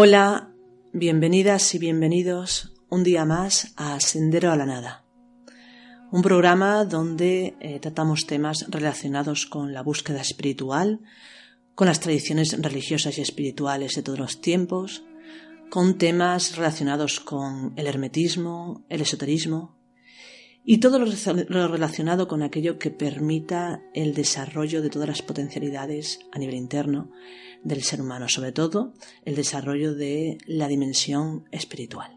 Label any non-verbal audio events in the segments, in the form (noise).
Hola, bienvenidas y bienvenidos un día más a Sendero a la Nada, un programa donde eh, tratamos temas relacionados con la búsqueda espiritual, con las tradiciones religiosas y espirituales de todos los tiempos, con temas relacionados con el hermetismo, el esoterismo y todo lo relacionado con aquello que permita el desarrollo de todas las potencialidades a nivel interno del ser humano, sobre todo el desarrollo de la dimensión espiritual.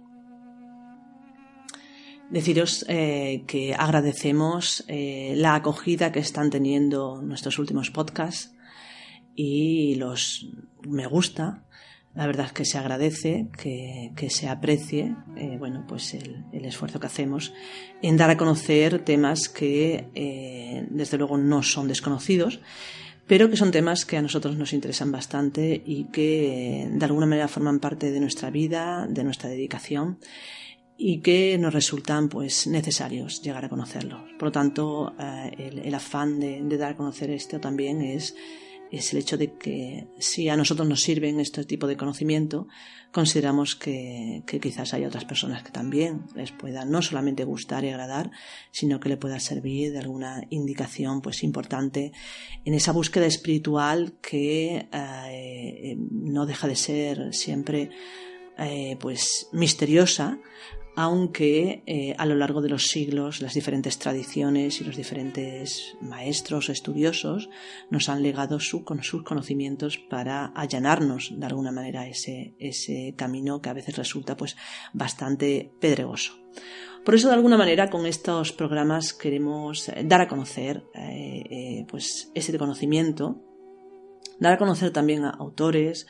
Deciros eh, que agradecemos eh, la acogida que están teniendo nuestros últimos podcasts y los me gusta. La verdad es que se agradece, que, se aprecie eh, bueno, pues el, esfuerzo que hacemos en dar a conocer temas que desde luego no son desconocidos, pero que son temas que a nosotros nos interesan bastante y que de alguna manera forman parte de nuestra vida, de nuestra dedicación y que nos resultan pues necesarios llegar a conocerlos. Por lo tanto, eh, el, afán de, dar a conocer esto también es, es el hecho de que si a nosotros nos sirven este tipo de conocimiento, consideramos que, quizás hay otras personas que también les pueda no solamente gustar y agradar, sino que le pueda servir de alguna indicación pues importante en esa búsqueda espiritual que eh, no deja de ser siempre eh, pues misteriosa, aunque eh, a lo largo de los siglos las diferentes tradiciones y los diferentes maestros o estudiosos nos han legado su, con sus conocimientos para allanarnos de alguna manera ese, ese camino que a veces resulta pues bastante pedregoso. Por eso, de alguna manera, con estos programas queremos eh, dar a conocer eh, pues ese conocimiento, dar a conocer también a autores,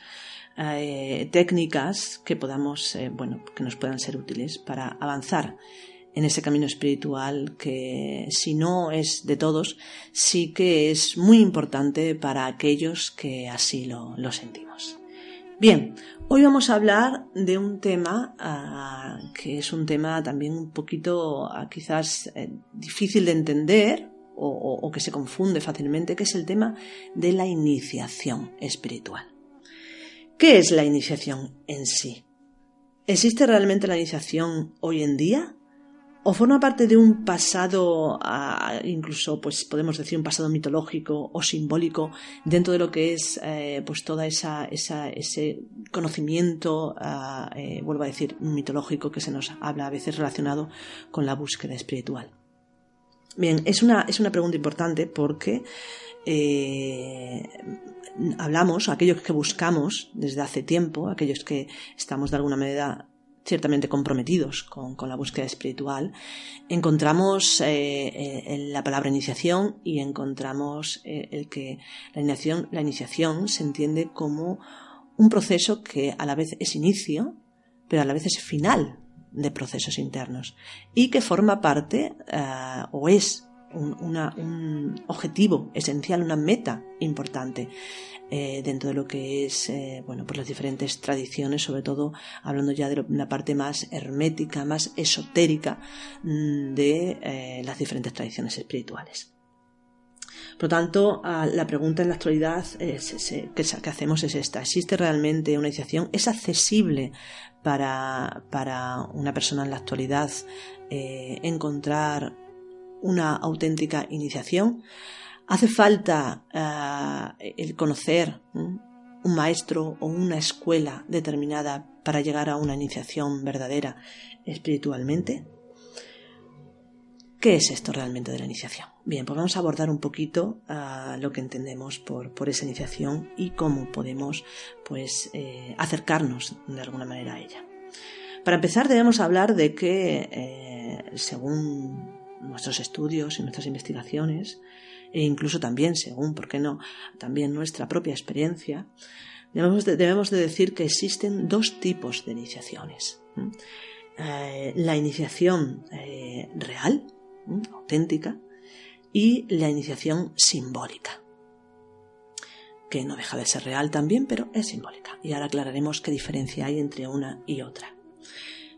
eh, técnicas que podamos, eh, bueno, que nos puedan ser útiles para avanzar en ese camino espiritual que si no es de todos, sí que es muy importante para aquellos que así lo, sentimos. Bien, hoy vamos a hablar de un tema ah, que es un tema también un poquito ah, quizás eh, difícil de entender o que se confunde fácilmente, que es el tema de la iniciación espiritual. ¿Qué es la iniciación en sí? ¿Existe realmente la iniciación hoy en día? ¿O forma parte de un pasado, ah, incluso pues podemos decir un pasado mitológico o simbólico dentro de lo que es eh, pues toda esa, ese conocimiento, ah, eh, vuelvo a decir, mitológico que se nos habla a veces relacionado con la búsqueda espiritual? Bien, es una, es una pregunta importante porque eh, hablamos, aquellos que buscamos desde hace tiempo, aquellos que estamos de alguna manera ciertamente comprometidos con, la búsqueda espiritual, encontramos eh, eh, la palabra iniciación y encontramos eh, el que la iniciación se entiende como un proceso que a la vez es inicio, pero a la vez es final de procesos internos y que forma parte o es un, objetivo esencial, una meta importante eh, dentro de lo que es eh, bueno, pues las diferentes tradiciones, sobre todo hablando ya de la parte más hermética, más esotérica mm, de eh, las diferentes tradiciones espirituales. Por lo tanto, la pregunta en la actualidad que, hacemos es esta. ¿Existe realmente una iniciación? ¿Es accesible para, para una persona en la actualidad encontrar una auténtica iniciación. Hace falta eh, el conocer un maestro o una escuela determinada para llegar a una iniciación verdadera espiritualmente. ¿Qué es esto realmente de la iniciación? Bien, pues vamos a abordar un poquito eh, lo que entendemos por, por, esa iniciación y cómo podemos pues, eh, acercarnos de alguna manera a ella. Para empezar debemos hablar de que, según nuestros estudios y nuestras investigaciones, e incluso también, según, ¿por qué no?, también nuestra propia experiencia, debemos de, debemos de decir que existen dos tipos de iniciaciones. Eh, la iniciación eh, real, auténtica, y la iniciación simbólica que no deja de ser real también, pero es simbólica. Y ahora aclararemos qué diferencia hay entre una y otra.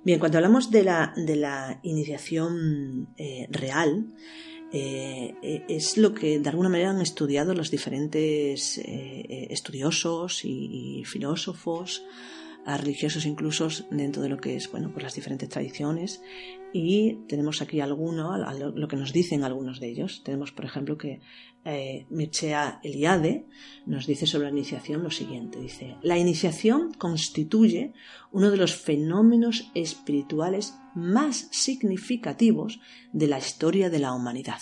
Bien, cuando hablamos de la, de la iniciación eh, real, eh, eh, es lo que de alguna manera han estudiado los diferentes estudiosos y, filósofos a religiosos incluso dentro de lo que es, bueno, pues las diferentes tradiciones. Y tenemos aquí alguno, lo que nos dicen algunos de ellos. Tenemos, por ejemplo, que eh, Eliade nos dice sobre la iniciación lo siguiente. Dice, la iniciación constituye uno de los fenómenos espirituales más significativos de la historia de la humanidad.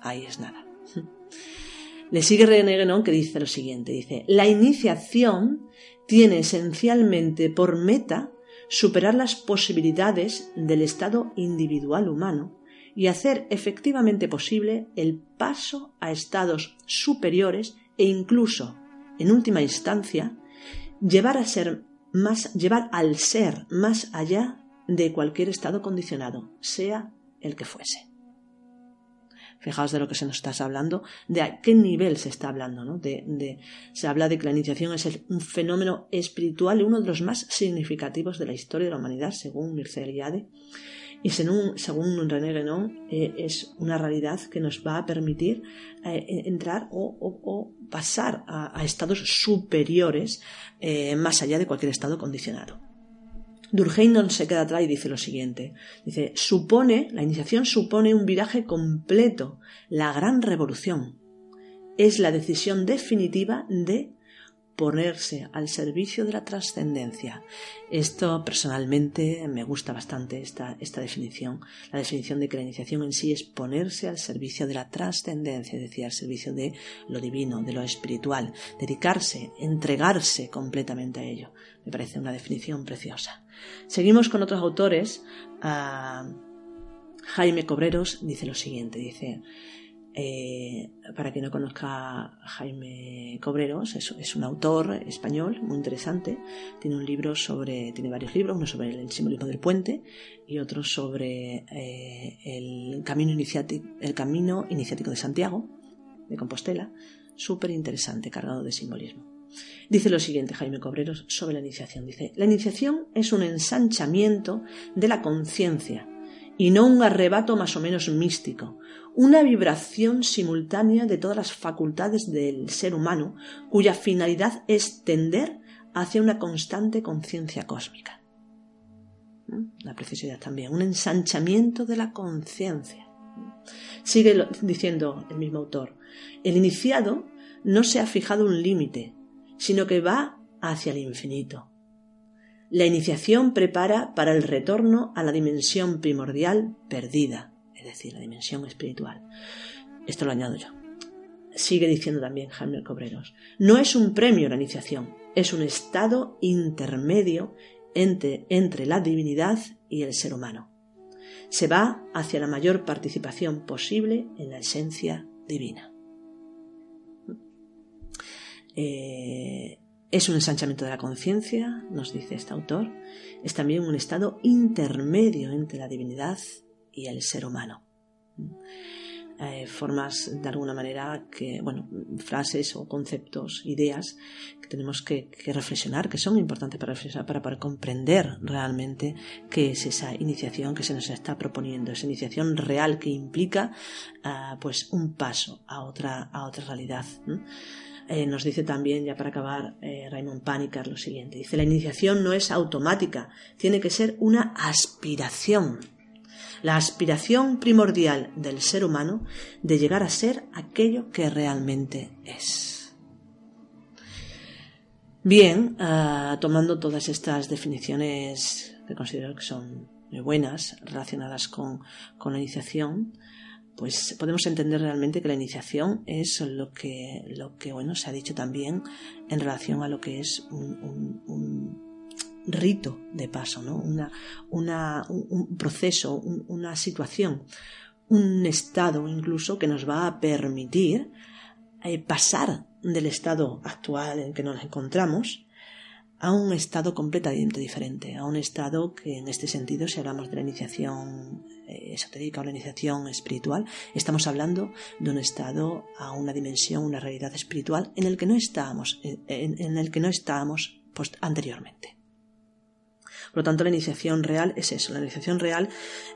Ahí es nada. (laughs) Le sigue René Guénon que dice lo siguiente, dice, la iniciación tiene esencialmente por meta superar las posibilidades del estado individual humano y hacer efectivamente posible el paso a estados superiores e incluso, en última instancia, llevar a ser más, llevar al ser más allá de cualquier estado condicionado, sea el que fuese. Fijaos de lo que se nos está hablando, de a qué nivel se está hablando, ¿no? De, se habla de que la iniciación es un fenómeno espiritual y uno de los más significativos de la historia de la humanidad, según Mircea Eliade, y según, René Guénon, eh, es una realidad que nos va a permitir eh, entrar o, pasar a, estados superiores eh, más allá de cualquier estado condicionado. Durkheim no se queda atrás y dice lo siguiente. Dice, supone, la iniciación supone un viraje completo, la gran revolución. Es la decisión definitiva de ponerse al servicio de la trascendencia. Esto personalmente me gusta bastante, esta, esta, definición. La definición de que la iniciación en sí es ponerse al servicio de la trascendencia, es decir, al servicio de lo divino, de lo espiritual, dedicarse, entregarse completamente a ello. Me parece una definición preciosa. Seguimos con otros autores. Ah, Jaime Cobreros dice lo siguiente, dice, eh, para quien no conozca Jaime Cobreros, es, un autor español muy interesante. Tiene un libro sobre, tiene varios libros, uno sobre el simbolismo del puente y otro sobre eh, el, camino el camino iniciático de Santiago, de Compostela. Súper interesante, cargado de simbolismo. Dice lo siguiente Jaime Cobreros sobre la iniciación. Dice, la iniciación es un ensanchamiento de la conciencia y no un arrebato más o menos místico, una vibración simultánea de todas las facultades del ser humano, cuya finalidad es tender hacia una constante conciencia cósmica. ¿Mm? La precisidad también, un ensanchamiento de la conciencia. Sigue diciendo el mismo autor, el iniciado no se ha fijado un límite, sino que va hacia el infinito. La iniciación prepara para el retorno a la dimensión primordial perdida, es decir, la dimensión espiritual. Esto lo añado yo. Sigue diciendo también Jaime Cobreros. No es un premio la iniciación, es un estado intermedio entre, entre la divinidad y el ser humano. Se va hacia la mayor participación posible en la esencia divina. Eh, es un ensanchamiento de la conciencia, nos dice este autor, es también un estado intermedio entre la divinidad y el ser humano. Eh, formas de alguna manera que, bueno, frases o conceptos, ideas que tenemos que, reflexionar, que son importantes para reflexionar, para, para, comprender realmente qué es esa iniciación que se nos está proponiendo, esa iniciación real que implica ah, pues un paso a otra, a otra realidad. Nos dice también, ya para acabar, eh, Raymond Panicar lo siguiente. Dice, la iniciación no es automática, tiene que ser una aspiración. La aspiración primordial del ser humano de llegar a ser aquello que realmente es. Bien, ah, tomando todas estas definiciones que considero que son muy buenas relacionadas con, con la iniciación, pues podemos entender realmente que la iniciación es lo que, lo que bueno, se ha dicho también en relación a lo que es un, rito de paso, ¿no? una, un, proceso, una situación, un estado incluso que nos va a permitir eh, pasar del estado actual en que nos encontramos a un estado completamente diferente, a un estado que en este sentido, si hablamos de la iniciación eh, esotérica o la iniciación espiritual, estamos hablando de un estado a una dimensión, una realidad espiritual en el que no estábamos, en, el que no estábamos pues, anteriormente. Por lo tanto, la iniciación real es eso. La iniciación real,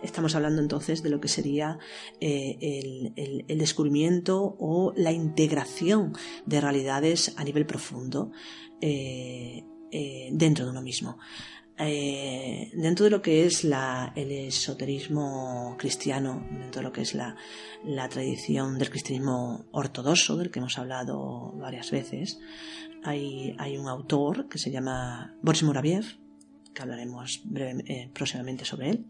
estamos hablando entonces de lo que sería eh, el, descubrimiento o la integración de realidades a nivel profundo. Eh, eh, dentro de uno mismo. Eh, dentro de lo que es la, el esoterismo cristiano, dentro de lo que es la, la, tradición del cristianismo ortodoxo, del que hemos hablado varias veces, hay, hay un autor que se llama Boris Muraviev, que hablaremos eh, próximamente sobre él,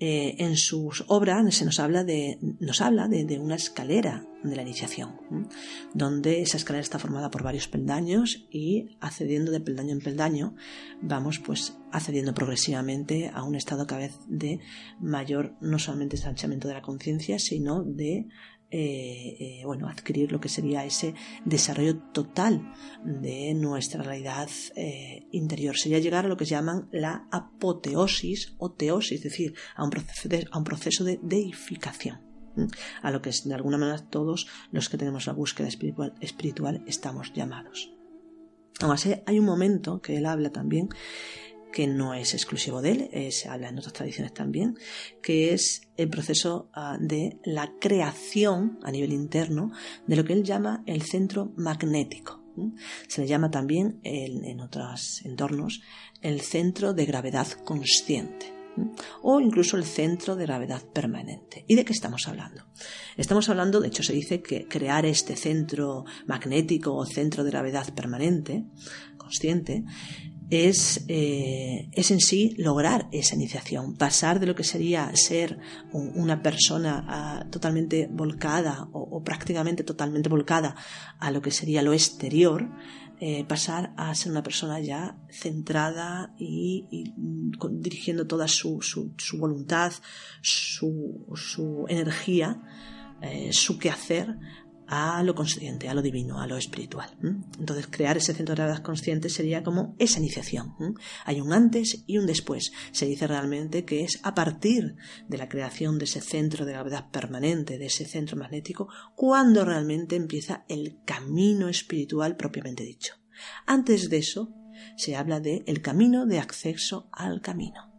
eh, en sus obras se nos habla de, nos habla de, una escalera de la iniciación, donde esa escalera está formada por varios peldaños y accediendo de peldaño en peldaño vamos pues accediendo progresivamente a un estado cada vez de mayor no solamente ensanchamiento de la conciencia, sino de eh, eh, bueno, adquirir lo que sería ese desarrollo total de nuestra realidad eh, interior. Sería llegar a lo que llaman la apoteosis o teosis, es decir, a un proceso de, a un proceso de deificación. A lo que de alguna manera todos los que tenemos la búsqueda espiritual, espiritual estamos llamados. Además, hay un momento que él habla también que no es exclusivo de él, se habla en otras tradiciones también, que es el proceso ah, de la creación a nivel interno de lo que él llama el centro magnético. Se le llama también en otros entornos el centro de gravedad consciente o incluso el centro de gravedad permanente. ¿Y de qué estamos hablando? Estamos hablando, de hecho se dice que crear este centro magnético o centro de gravedad permanente, consciente, es, eh, es en sí lograr esa iniciación, pasar de lo que sería ser una persona ah, totalmente volcada o, prácticamente totalmente volcada a lo que sería lo exterior, eh, pasar a ser una persona ya centrada y, dirigiendo toda su, su, voluntad, su, su energía, eh, su quehacer a lo consciente, a lo divino, a lo espiritual. Entonces, crear ese centro de gravedad consciente sería como esa iniciación. Hay un antes y un después. Se dice realmente que es a partir de la creación de ese centro de gravedad permanente, de ese centro magnético, cuando realmente empieza el camino espiritual propiamente dicho. Antes de eso, se habla de el camino de acceso al camino.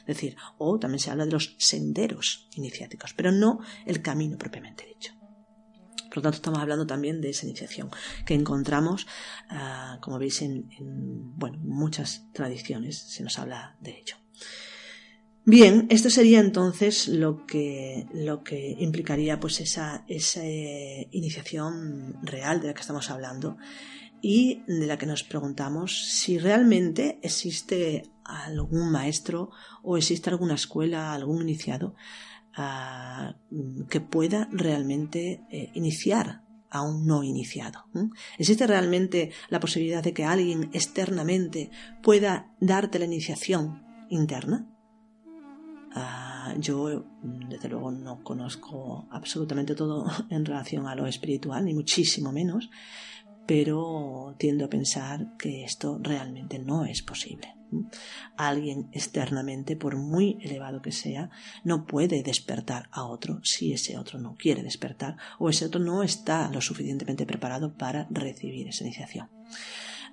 Es decir, o también se habla de los senderos iniciáticos, pero no el camino propiamente dicho. Por lo tanto, estamos hablando también de esa iniciación que encontramos, ah, como veis, en, bueno, muchas tradiciones se nos habla de ello. Bien, esto sería entonces lo que, lo que implicaría pues esa, esa iniciación real de la que estamos hablando y de la que nos preguntamos si realmente existe algún maestro o existe alguna escuela, algún iniciado que pueda realmente eh, iniciar a un no iniciado. ¿Existe realmente la posibilidad de que alguien externamente pueda darte la iniciación interna? Ah, yo, desde luego, no conozco absolutamente todo (laughs) en relación a lo espiritual, ni muchísimo menos, pero tiendo a pensar que esto realmente no es posible. Alguien externamente, por muy elevado que sea, no puede despertar a otro si ese otro no quiere despertar o ese otro no está lo suficientemente preparado para recibir esa iniciación.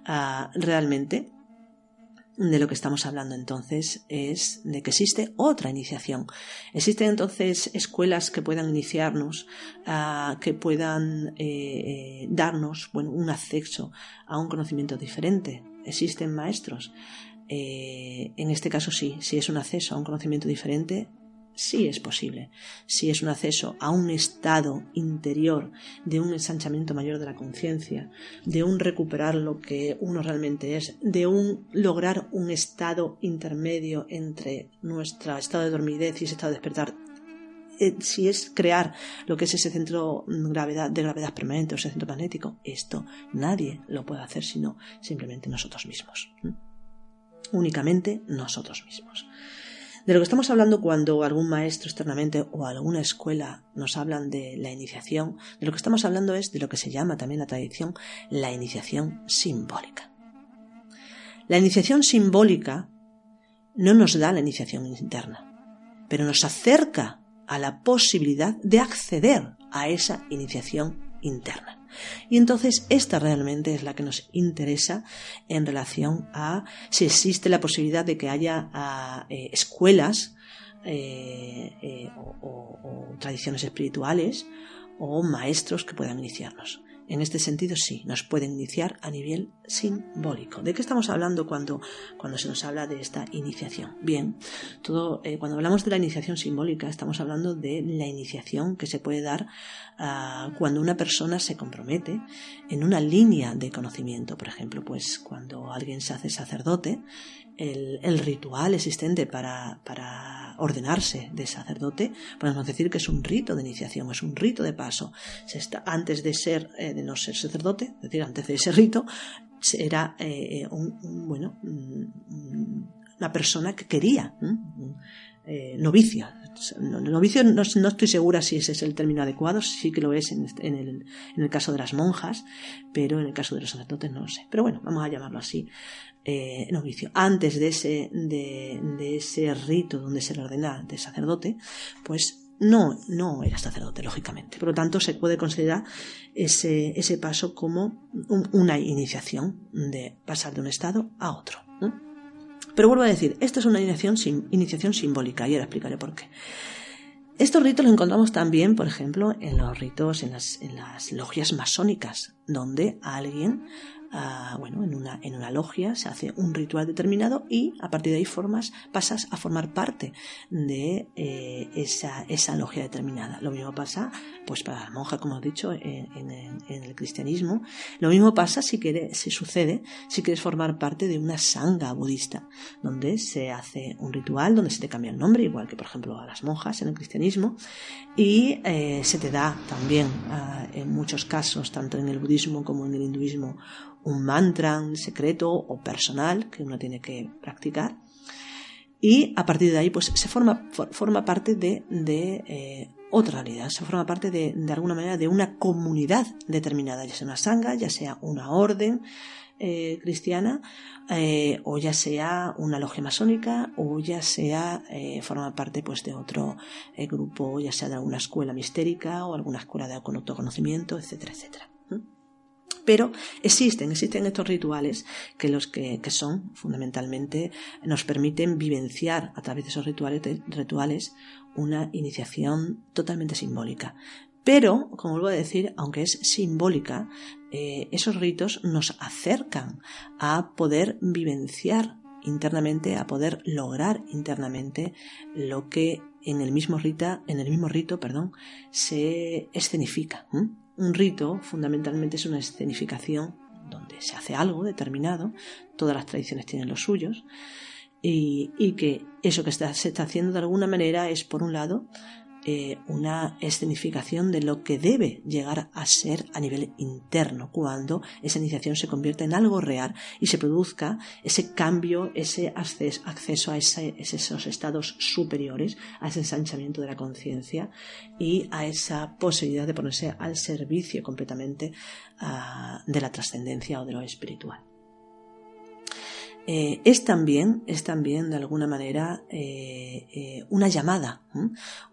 Ah, realmente, de lo que estamos hablando entonces es de que existe otra iniciación. Existen entonces escuelas que puedan iniciarnos, ah, que puedan eh, eh, darnos un acceso a un conocimiento diferente. Existen maestros eh, en este caso sí, si es un acceso a un conocimiento diferente, sí es posible. Si es un acceso a un estado interior de un ensanchamiento mayor de la conciencia, de un recuperar lo que uno realmente es, de un lograr un estado intermedio entre nuestro estado de dormidez y ese estado de despertar, eh, si es crear lo que es ese centro gravedad, de gravedad permanente o ese centro magnético, esto nadie lo puede hacer sino simplemente nosotros mismos únicamente nosotros mismos. De lo que estamos hablando cuando algún maestro externamente o alguna escuela nos hablan de la iniciación, de lo que estamos hablando es de lo que se llama también la tradición la iniciación simbólica. La iniciación simbólica no nos da la iniciación interna, pero nos acerca a la posibilidad de acceder a esa iniciación interna. Y entonces esta realmente es la que nos interesa en relación a si existe la posibilidad de que haya ah, eh, escuelas eh, eh, o, tradiciones espirituales o maestros que puedan iniciarnos. en este sentido sí, nos pueden iniciar a nivel simbólico. ¿De qué estamos hablando cuando, cuando se nos habla de esta iniciación? Bien, todo, eh, cuando hablamos de la iniciación simbólica estamos hablando de la iniciación que se puede dar uh, cuando una persona se compromete en una línea de conocimiento. Por ejemplo, pues cuando alguien se hace sacerdote, el, ritual existente para, para, ordenarse de sacerdote, podemos decir que es un rito de iniciación, es un rito de paso. Antes de ser, eh, de no ser sacerdote, es decir, antes de ese rito, era eh, un, un, bueno, una persona que quería eh, novicia. Novicio no, no, estoy segura si ese es el término adecuado, sí que lo es en, en, el, en, el, caso de las monjas, pero en el caso de los sacerdotes no lo sé. Pero bueno, vamos a llamarlo así. Eh, novicio. Antes de ese, de, de ese rito donde se le ordena de sacerdote, pues no, no era sacerdote, lógicamente. Por lo tanto, se puede considerar ese, ese paso como un, una iniciación de pasar de un estado a otro. Pero vuelvo a decir, esta es una iniciación, iniciación simbólica y ahora explicaré por qué. Estos ritos los encontramos también, por ejemplo, en los ritos, en las, en las logias masónicas, donde alguien bueno, en una, en una logia se hace un ritual determinado y a partir de ahí formas, pasas a formar parte de eh, esa, esa logia determinada. Lo mismo pasa, pues para la monja, como he dicho, en, el cristianismo. Lo mismo pasa si, quiere, si sucede si quieres formar parte de una sangha budista, donde se hace un ritual, donde se te cambia el nombre, igual que por ejemplo a las monjas en el cristianismo, y eh, se te da también, uh, en muchos casos, tanto en el budismo como en el hinduismo, un mantra, un secreto o personal que uno tiene que practicar. Y a partir de ahí, pues se forma, forma parte de, de eh, otra realidad, se forma parte de, de alguna manera de una comunidad determinada, ya sea una sangha, ya sea una orden eh, cristiana, eh, o ya sea una logia masónica, o ya sea eh, forma parte pues de otro eh, grupo, ya sea de alguna escuela mistérica o alguna escuela de autoconocimiento, etcétera, etcétera. Pero existen, existen estos rituales que los que, que, son fundamentalmente nos permiten vivenciar a través de esos rituales, rituales una iniciación totalmente simbólica. Pero, como vuelvo a decir, aunque es simbólica, eh, esos ritos nos acercan a poder vivenciar internamente, a poder lograr internamente lo que en el mismo rita, en el mismo rito, perdón, se escenifica. Un rito fundamentalmente es una escenificación donde se hace algo determinado, todas las tradiciones tienen los suyos, y, y que eso que está, se está haciendo de alguna manera es, por un lado, eh, una escenificación de lo que debe llegar a ser a nivel interno, cuando esa iniciación se convierte en algo real y se produzca ese cambio, ese acceso, a esos estados superiores, a ese ensanchamiento de la conciencia y a esa posibilidad de ponerse al servicio completamente uh, de la trascendencia o de lo espiritual. Eh, es también, es también de alguna manera eh, eh, una llamada,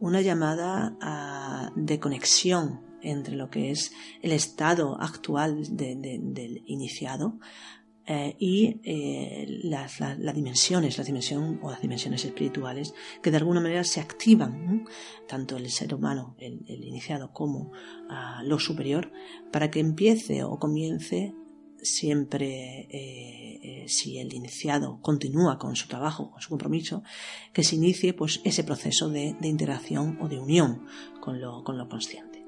una llamada a, de conexión entre lo que es el estado actual de, de, del iniciado y las, las, dimensiones, las dimensiones o las dimensiones espirituales que de alguna manera se activan, tanto el ser humano, el, el iniciado, como lo superior, para que empiece o comience siempre, eh, eh, si el iniciado continúa con su trabajo, con su compromiso, que se inicie pues, ese proceso de, interacción o de unión con lo, con lo, consciente.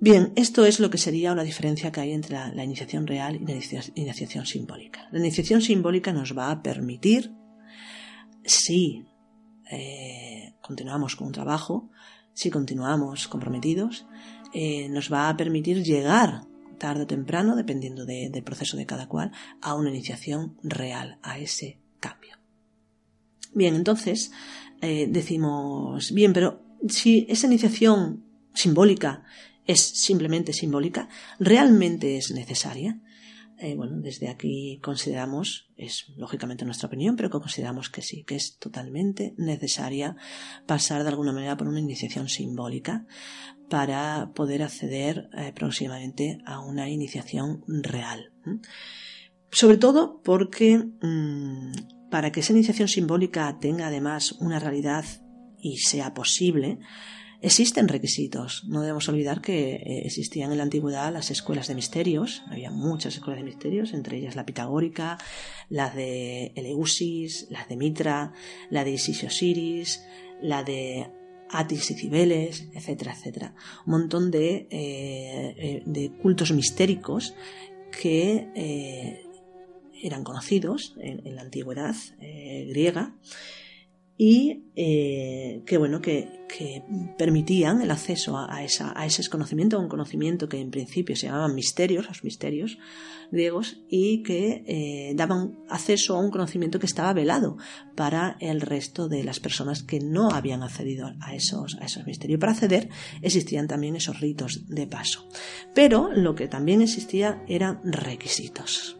Bien, esto es lo que sería una diferencia que hay entre la, iniciación real y la iniciación simbólica. La iniciación simbólica nos va a permitir, si eh, continuamos con un trabajo, si continuamos comprometidos, nos va a permitir llegar tarde o temprano, dependiendo de, del proceso de cada cual, a una iniciación real, a ese cambio. Bien, entonces eh, decimos, bien, pero si esa iniciación simbólica es simplemente simbólica, ¿realmente es necesaria? Eh, bueno, desde aquí consideramos, es lógicamente nuestra opinión, pero consideramos que sí, que es totalmente necesaria pasar de alguna manera por una iniciación simbólica para poder acceder eh, próximamente a una iniciación real. Sobre todo porque mmm, para que esa iniciación simbólica tenga además una realidad y sea posible, Existen requisitos. No debemos olvidar que eh, existían en la antigüedad las escuelas de misterios. Había muchas escuelas de misterios, entre ellas la pitagórica, las de Eleusis, las de Mitra, la de Isis Osiris, la de Atis y Cibeles, etcétera, etcétera. Un montón de, eh, de cultos mistéricos que eran conocidos en, la antigüedad griega y eh, que bueno que, permitían el acceso a, esa, a, ese conocimiento, a un conocimiento que en principio se llamaban misterios, los misterios griegos, y que eh, daban acceso a un conocimiento que estaba velado para el resto de las personas que no habían accedido a esos, a esos misterios. Para acceder existían también esos ritos de paso. Pero lo que también existía eran requisitos.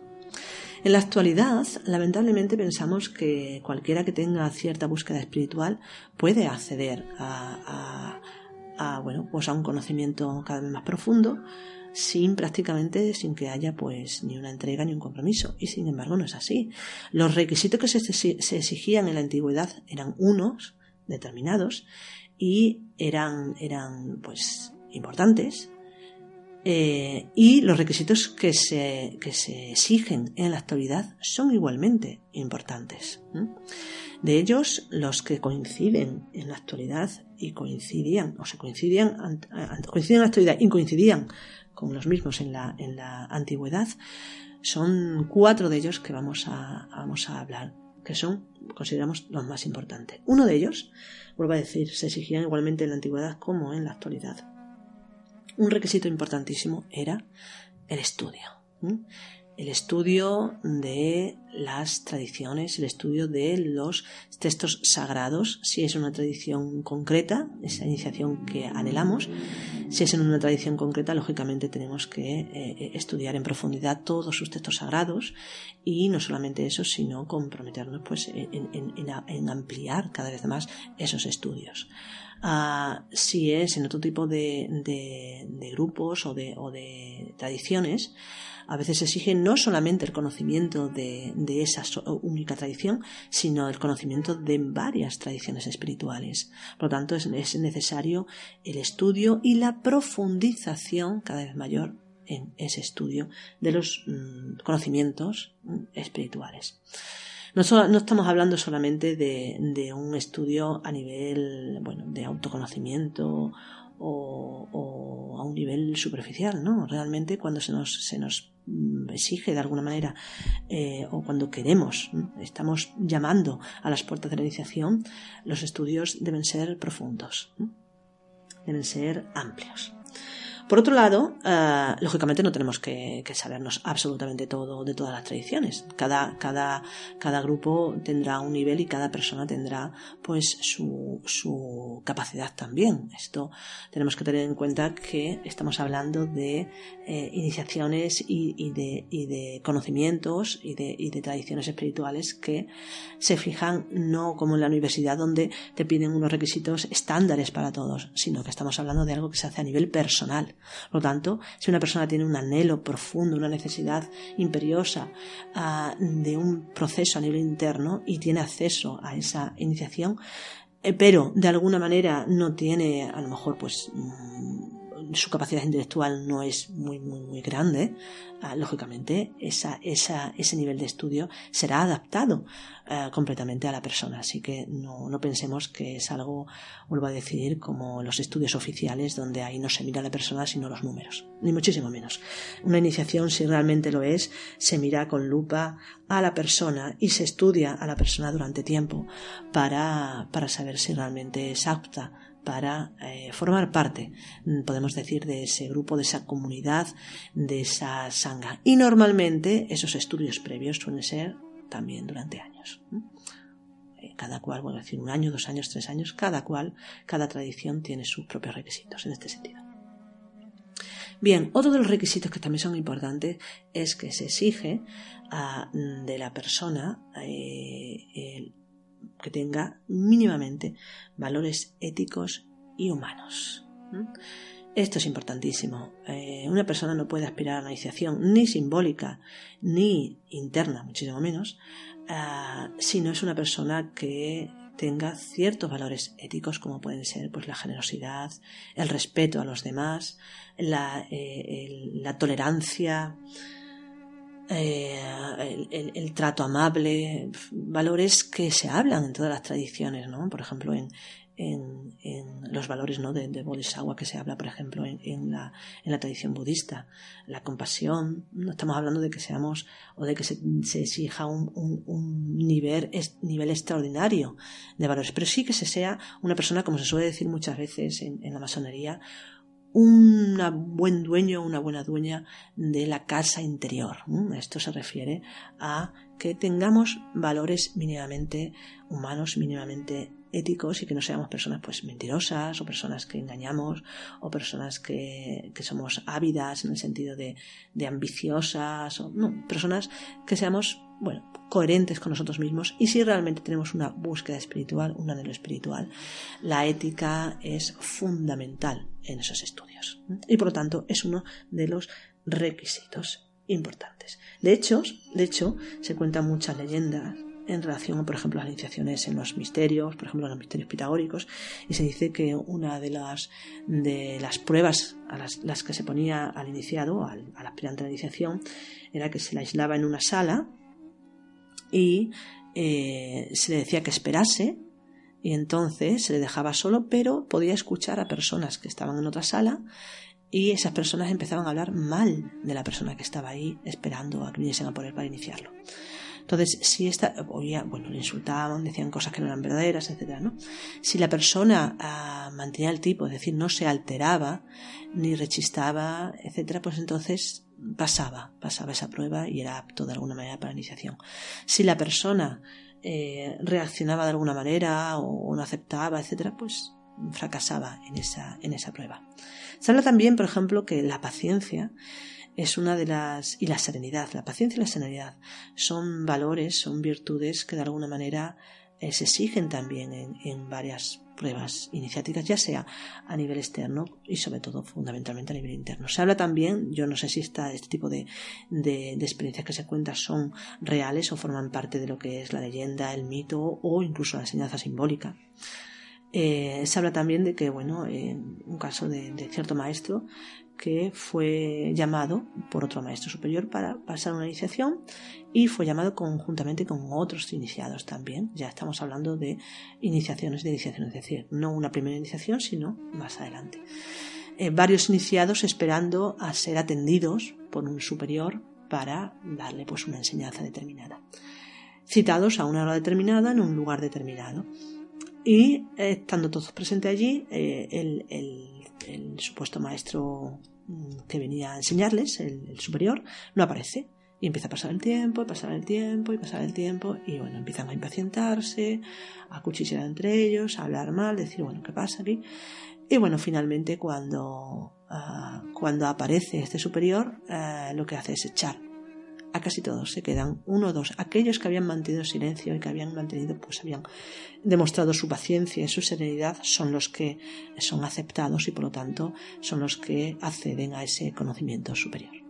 En la actualidad, lamentablemente pensamos que cualquiera que tenga cierta búsqueda espiritual puede acceder a, bueno, pues a un conocimiento cada vez más profundo sin prácticamente sin que haya pues ni una entrega ni un compromiso. Y sin embargo no es así. Los requisitos que se, se exigían en la antigüedad eran unos determinados y eran eran pues importantes eh, y los requisitos que se, que se, exigen en la actualidad son igualmente importantes. De ellos, los que coinciden en la actualidad y coincidían, o se coincidían, coinciden en la actualidad con los mismos en la, en la antigüedad, son cuatro de ellos que vamos a, vamos a hablar, que son, consideramos, los más importantes. Uno de ellos, vuelvo a decir, se exigían igualmente en la antigüedad como en la actualidad un requisito importantísimo era el estudio. El estudio de las tradiciones, el estudio de los textos sagrados, si es una tradición concreta, esa iniciación que anhelamos. Si es en una tradición concreta, lógicamente tenemos que eh, estudiar en profundidad todos sus textos sagrados y no solamente eso, sino comprometernos pues, en ampliar cada vez más esos estudios si es en otro tipo de, grupos o de, tradiciones, a veces exige no solamente el conocimiento de, esa única tradición, sino el conocimiento de varias tradiciones espirituales. Por lo tanto, es, necesario el estudio y la profundización cada vez mayor en ese estudio de los mm, conocimientos mm, espirituales. No, estamos hablando solamente de, un estudio a nivel bueno, de autoconocimiento o, a un nivel superficial, ¿no? Realmente cuando se nos, se nos exige de alguna manera eh, o cuando queremos, estamos llamando a las puertas de la iniciación, los estudios deben ser profundos, deben ser amplios. Por otro lado, eh, lógicamente no tenemos que, sabernos absolutamente todo de todas las tradiciones. Cada, cada, cada grupo tendrá un nivel y cada persona tendrá pues su, su capacidad también. Esto tenemos que tener en cuenta que estamos hablando de eh, iniciaciones y, de, y, de, conocimientos y de, y de tradiciones espirituales que se fijan no como en la universidad donde te piden unos requisitos estándares para todos, sino que estamos hablando de algo que se hace a nivel personal por lo tanto, si una persona tiene un anhelo profundo, una necesidad imperiosa ah, de un proceso a nivel interno y tiene acceso a esa iniciación, eh, pero de alguna manera no tiene a lo mejor pues mm, su capacidad intelectual no es muy, muy, grande, ah, lógicamente esa, esa, ese nivel de estudio será adaptado ah, completamente a la persona. Así que no, no, pensemos que es algo, vuelvo a decir, como los estudios oficiales donde ahí no se mira a la persona sino los números, ni muchísimo menos. Una iniciación, si realmente lo es, se mira con lupa a la persona y se estudia a la persona durante tiempo para, para saber si realmente es apta para eh, formar parte, mm, podemos decir, de ese grupo, de esa comunidad, de esa sanga. Y normalmente esos estudios previos suelen ser también durante años. Eh, cada cual, bueno, decir un año, dos años, tres años, cada cual, cada tradición tiene sus propios requisitos en este sentido. Bien, otro de los requisitos que también son importantes es que se exige ah, de la persona eh, que tenga mínimamente valores éticos y humanos. Esto es importantísimo. Eh, una persona no puede aspirar a una iniciación ni simbólica ni interna, muchísimo menos, eh, si no es una persona que, tenga ciertos valores éticos como pueden ser pues la generosidad, el respeto a los demás, la, eh, la tolerancia, eh, el, trato amable, valores que se hablan en todas las tradiciones, ¿no? Por ejemplo, en, en, los valores ¿no? de, de, Bodhisattva que se habla, por ejemplo, en, en, la, en la tradición budista. La compasión, no estamos hablando de que seamos o de que se, exija un, un, nivel, es, nivel extraordinario de valores, pero sí que se sea una persona, como se suele decir muchas veces en la masonería, un buen dueño una buena dueña de la casa interior. Esto se refiere a que tengamos valores mínimamente humanos, mínimamente éticos y que no seamos personas pues mentirosas o personas que engañamos o personas que, que somos ávidas en el sentido de, de ambiciosas o no, personas que seamos bueno, coherentes con nosotros mismos y si realmente tenemos una búsqueda espiritual, un anhelo espiritual, la ética es fundamental en esos estudios y por lo tanto es uno de los requisitos importantes. De hecho, de hecho, se cuentan muchas leyendas en relación, por ejemplo, a las iniciaciones en los misterios, por ejemplo, en los misterios pitagóricos, y se dice que una de las, de las pruebas a las, que se ponía al iniciado, al, al aspirante a la iniciación, era que se le aislaba en una sala y eh, se le decía que esperase y entonces se le dejaba solo, pero podía escuchar a personas que estaban en otra sala y esas personas empezaban a hablar mal de la persona que estaba ahí esperando a que viniesen a poner para iniciarlo. Entonces, si esta, oía, bueno, le insultaban, decían cosas que no eran verdaderas, etcétera, ¿no? Si la persona ah, mantenía el tipo, es decir, no se alteraba, ni rechistaba, etcétera, pues entonces pasaba, pasaba esa prueba y era apto de alguna manera para la iniciación. Si la persona eh, reaccionaba de alguna manera o, o no aceptaba, etcétera, pues fracasaba en esa, en esa prueba. Se habla también, por ejemplo, que la paciencia es una de las y la serenidad, la paciencia y la serenidad son valores, son virtudes que de alguna manera eh, se exigen también en, varias pruebas iniciáticas, ya sea a nivel externo y sobre todo fundamentalmente a nivel interno. Se habla también, yo no sé si esta, este tipo de, de, experiencias que se cuentan son reales o forman parte de lo que es la leyenda, el mito o incluso la enseñanza simbólica. Eh, se habla también de que, bueno, en un caso de, cierto maestro que fue llamado por otro maestro superior para pasar una iniciación y fue llamado conjuntamente con otros iniciados también. Ya estamos hablando de iniciaciones de iniciación, es decir, no una primera iniciación, sino más adelante. Eh, varios iniciados esperando a ser atendidos por un superior para darle pues una enseñanza determinada. Citados a una hora determinada en un lugar determinado. Y eh, estando todos presentes allí, eh, el, el el supuesto maestro mm, que venía a enseñarles, el, superior, no aparece. Y empieza a pasar el tiempo, y pasar el tiempo, y pasar el tiempo, y bueno, empiezan a impacientarse, a cuchichear entre ellos, a hablar mal, decir, bueno, ¿qué pasa aquí? Y bueno, finalmente cuando, uh, cuando aparece este superior, uh, lo que hace es echar a casi todos se quedan uno o dos. Aquellos que habían mantenido silencio y que habían mantenido, pues habían demostrado su paciencia y su serenidad, son los que son aceptados y por lo tanto son los que acceden a ese conocimiento superior.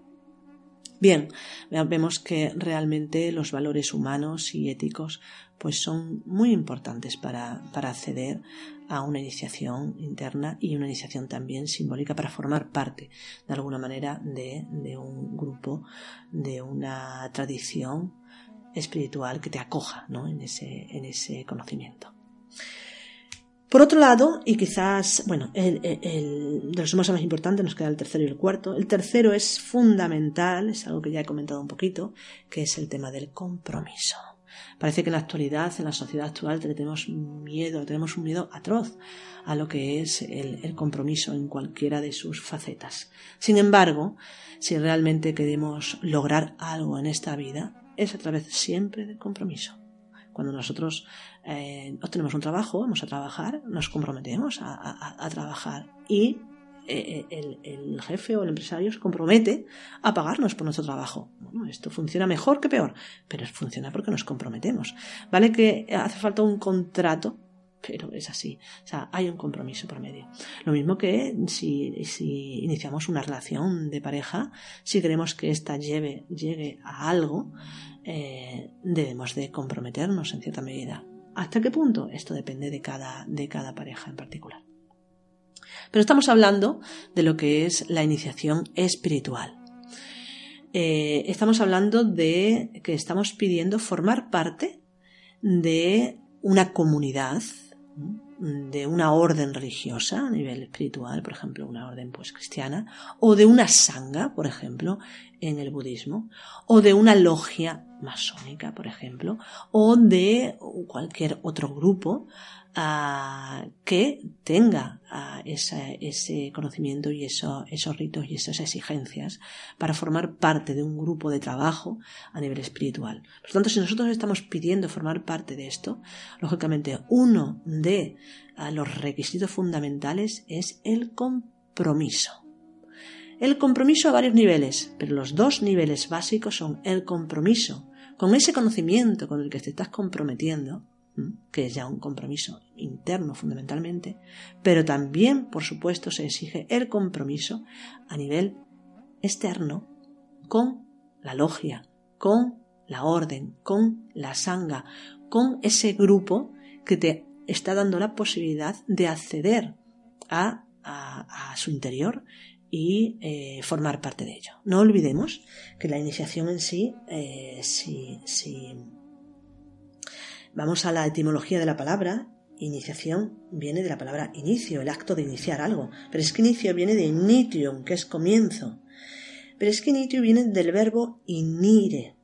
Bien, vemos que realmente los valores humanos y éticos pues son muy importantes para, para acceder a una iniciación interna y una iniciación también simbólica para formar parte de alguna manera de, de un grupo, de una tradición espiritual que te acoja ¿no? en, ese, en ese conocimiento. Por otro lado, y quizás, bueno, el, el, de los más importantes nos queda el tercero y el cuarto. El tercero es fundamental, es algo que ya he comentado un poquito, que es el tema del compromiso. Parece que en la actualidad, en la sociedad actual, tenemos miedo, tenemos un miedo atroz a lo que es el, el compromiso en cualquiera de sus facetas. Sin embargo, si realmente queremos lograr algo en esta vida, es a través siempre del compromiso. Cuando nosotros eh, obtenemos un trabajo, vamos a trabajar, nos comprometemos a, trabajar y eh, el, el, jefe o el empresario se compromete a pagarnos por nuestro trabajo. Bueno, esto funciona mejor que peor, pero funciona porque nos comprometemos. Vale que hace falta un contrato, pero es así. O sea, hay un compromiso por medio. Lo mismo que si, si iniciamos una relación de pareja, si queremos que ésta lleve, llegue a algo, eh, debemos de comprometernos en cierta medida ¿Hasta qué punto? Esto depende de cada, de cada pareja en particular. Pero estamos hablando de lo que es la iniciación espiritual. Eh, estamos hablando de que estamos pidiendo formar parte de una comunidad, de una orden religiosa a nivel espiritual, por ejemplo, una orden pues cristiana, o de una sangha, por ejemplo, en el budismo, o de una logia masónica, por ejemplo, o de cualquier otro grupo que tenga ese conocimiento y esos ritos y esas exigencias para formar parte de un grupo de trabajo a nivel espiritual. Por lo tanto, si nosotros estamos pidiendo formar parte de esto, lógicamente uno de los requisitos fundamentales es el compromiso. El compromiso a varios niveles, pero los dos niveles básicos son el compromiso con ese conocimiento con el que te estás comprometiendo que es ya un compromiso interno fundamentalmente, pero también, por supuesto, se exige el compromiso a nivel externo con la logia, con la orden, con la sanga, con ese grupo que te está dando la posibilidad de acceder a, su interior y eh, formar parte de ello. No olvidemos que la iniciación en sí, eh, si, si Vamos a la etimología de la palabra. Iniciación viene de la palabra inicio, el acto de iniciar algo. Pero es que inicio viene de initium, que es comienzo. Pero es que inicio viene del verbo inire.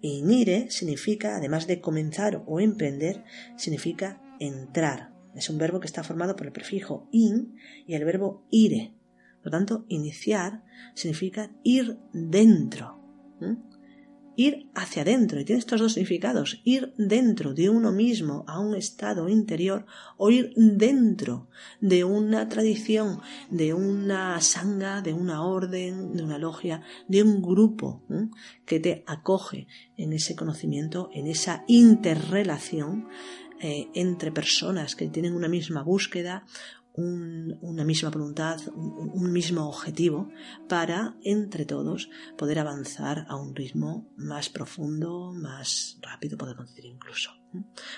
Inire significa, además de comenzar o emprender, significa entrar. Es un verbo que está formado por el prefijo in y el verbo ire. Por lo tanto, iniciar significa ir dentro ir hacia adentro. Y tiene estos dos significados. Ir dentro de uno mismo a un estado interior o ir dentro de una tradición, de una sanga, de una orden, de una logia, de un grupo que te acoge en ese conocimiento, en esa interrelación eh, entre personas que tienen una misma búsqueda, una misma voluntad, un, mismo objetivo para, entre todos, poder avanzar a un ritmo más profundo, más rápido, podemos decir incluso.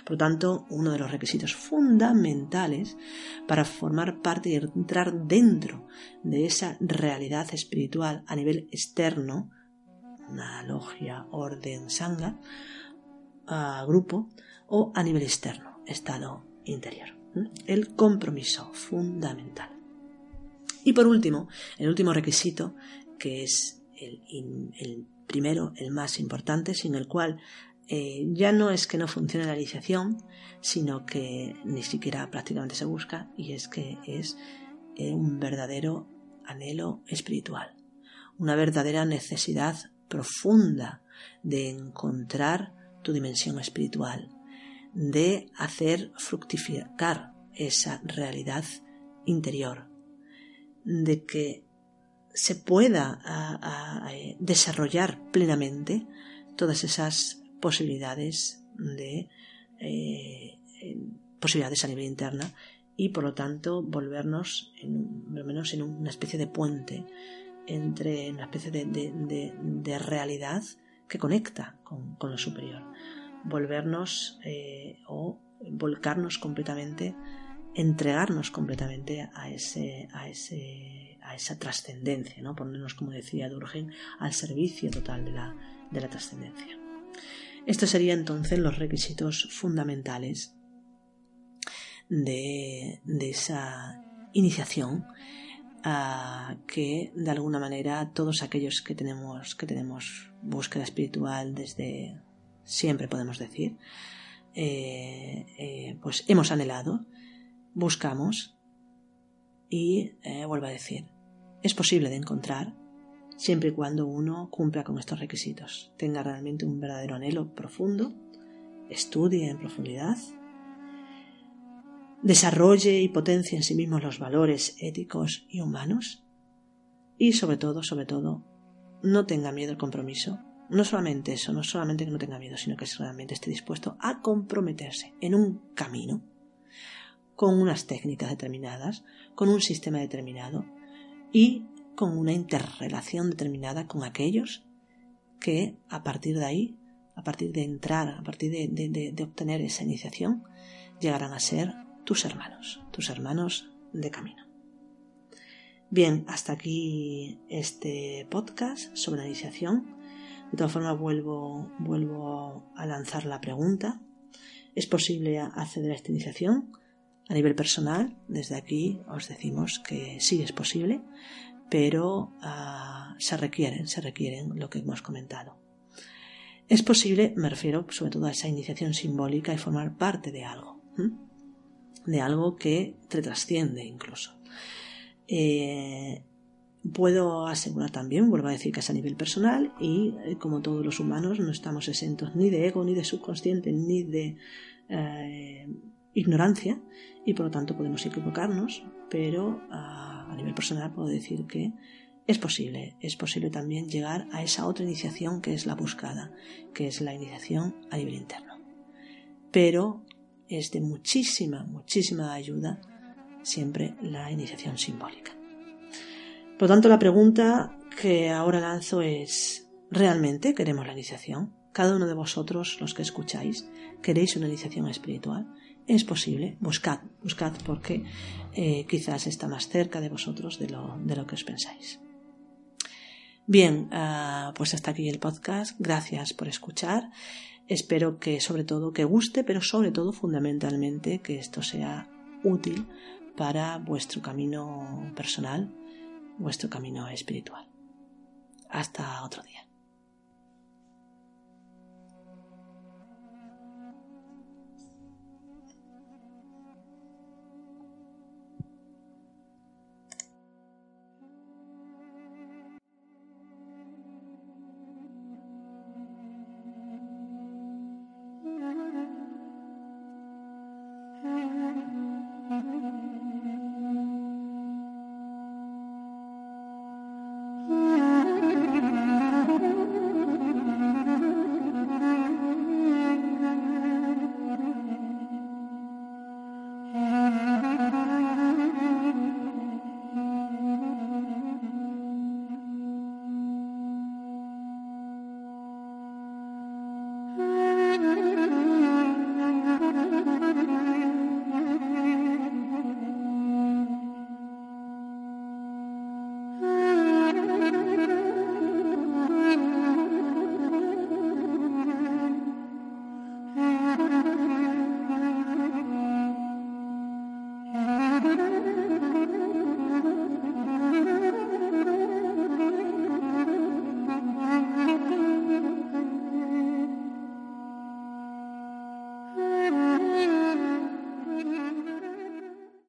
Por lo tanto, uno de los requisitos fundamentales para formar parte y entrar dentro de esa realidad espiritual a nivel externo, una logia, orden, sanga, grupo, o a nivel externo, estado interior el compromiso fundamental. Y por último, el último requisito, que es el, primero, el más importante, sin el cual eh, ya no es que no funcione la iniciación, sino que ni siquiera prácticamente se busca, y es que es eh, un verdadero anhelo espiritual, una verdadera necesidad profunda de encontrar tu dimensión espiritual, de hacer fructificar esa realidad interior, de que se pueda eh, desarrollar plenamente todas esas posibilidades de eh, posibilidades a nivel interna y por lo tanto volvernos en, menos en una especie de puente entre una especie de, realidad que conecta con lo superior volvernos eh, o volcarnos completamente, entregarnos completamente a, ese, a, ese, a esa trascendencia, ¿no? ponernos, como decía Durgen, al servicio total de la, de la trascendencia. Estos serían entonces los requisitos fundamentales de, de esa iniciación a que de alguna manera todos aquellos que tenemos que tenemos búsqueda espiritual desde siempre podemos decir, eh, eh, pues hemos anhelado, buscamos y eh, vuelvo a decir, es posible de encontrar siempre y cuando uno cumpla con estos requisitos, tenga realmente un verdadero anhelo profundo, estudie en profundidad, desarrolle y potencie en sí mismo los valores éticos y humanos y sobre todo, sobre todo, no tenga miedo al compromiso no solamente eso, no solamente que no tenga miedo, sino que realmente esté dispuesto a comprometerse en un camino con unas técnicas determinadas, con un sistema determinado y con una interrelación determinada con aquellos que a partir de ahí a partir de entrar, a partir de, obtener esa iniciación, llegarán a ser tus hermanos, tus hermanos de camino. Bien, hasta aquí este podcast sobre la iniciación. De todas formas, vuelvo, vuelvo a lanzar la pregunta. ¿Es posible acceder a esta iniciación? A nivel personal, desde aquí os decimos que sí es posible, pero ah, se requieren, se requieren lo que hemos comentado. Es posible, me refiero sobre todo a esa iniciación simbólica y formar parte de algo, de algo que te trasciende incluso. Eh, puedo asegurar también, vuelvo a decir que es a nivel personal y eh, como todos los humanos no estamos exentos ni de ego, ni de subconsciente, ni de eh, ignorancia y por lo tanto podemos equivocarnos, pero a, a nivel personal puedo decir que es posible, es posible también llegar a esa otra iniciación que es la buscada, que es la iniciación a nivel interno. Pero es de muchísima, muchísima ayuda siempre la iniciación simbólica. Por lo tanto, la pregunta que ahora lanzo es, ¿realmente queremos la iniciación? Cada uno de vosotros, los que escucháis, ¿queréis una iniciación espiritual? Es posible, buscad, buscad porque eh, quizás está más cerca de vosotros de lo, de lo que os pensáis. Bien, ah, pues hasta aquí el podcast. Gracias por escuchar. Espero que sobre todo que guste, pero sobre todo fundamentalmente que esto sea útil para vuestro camino personal, vuestro camino espiritual. Hasta otro día.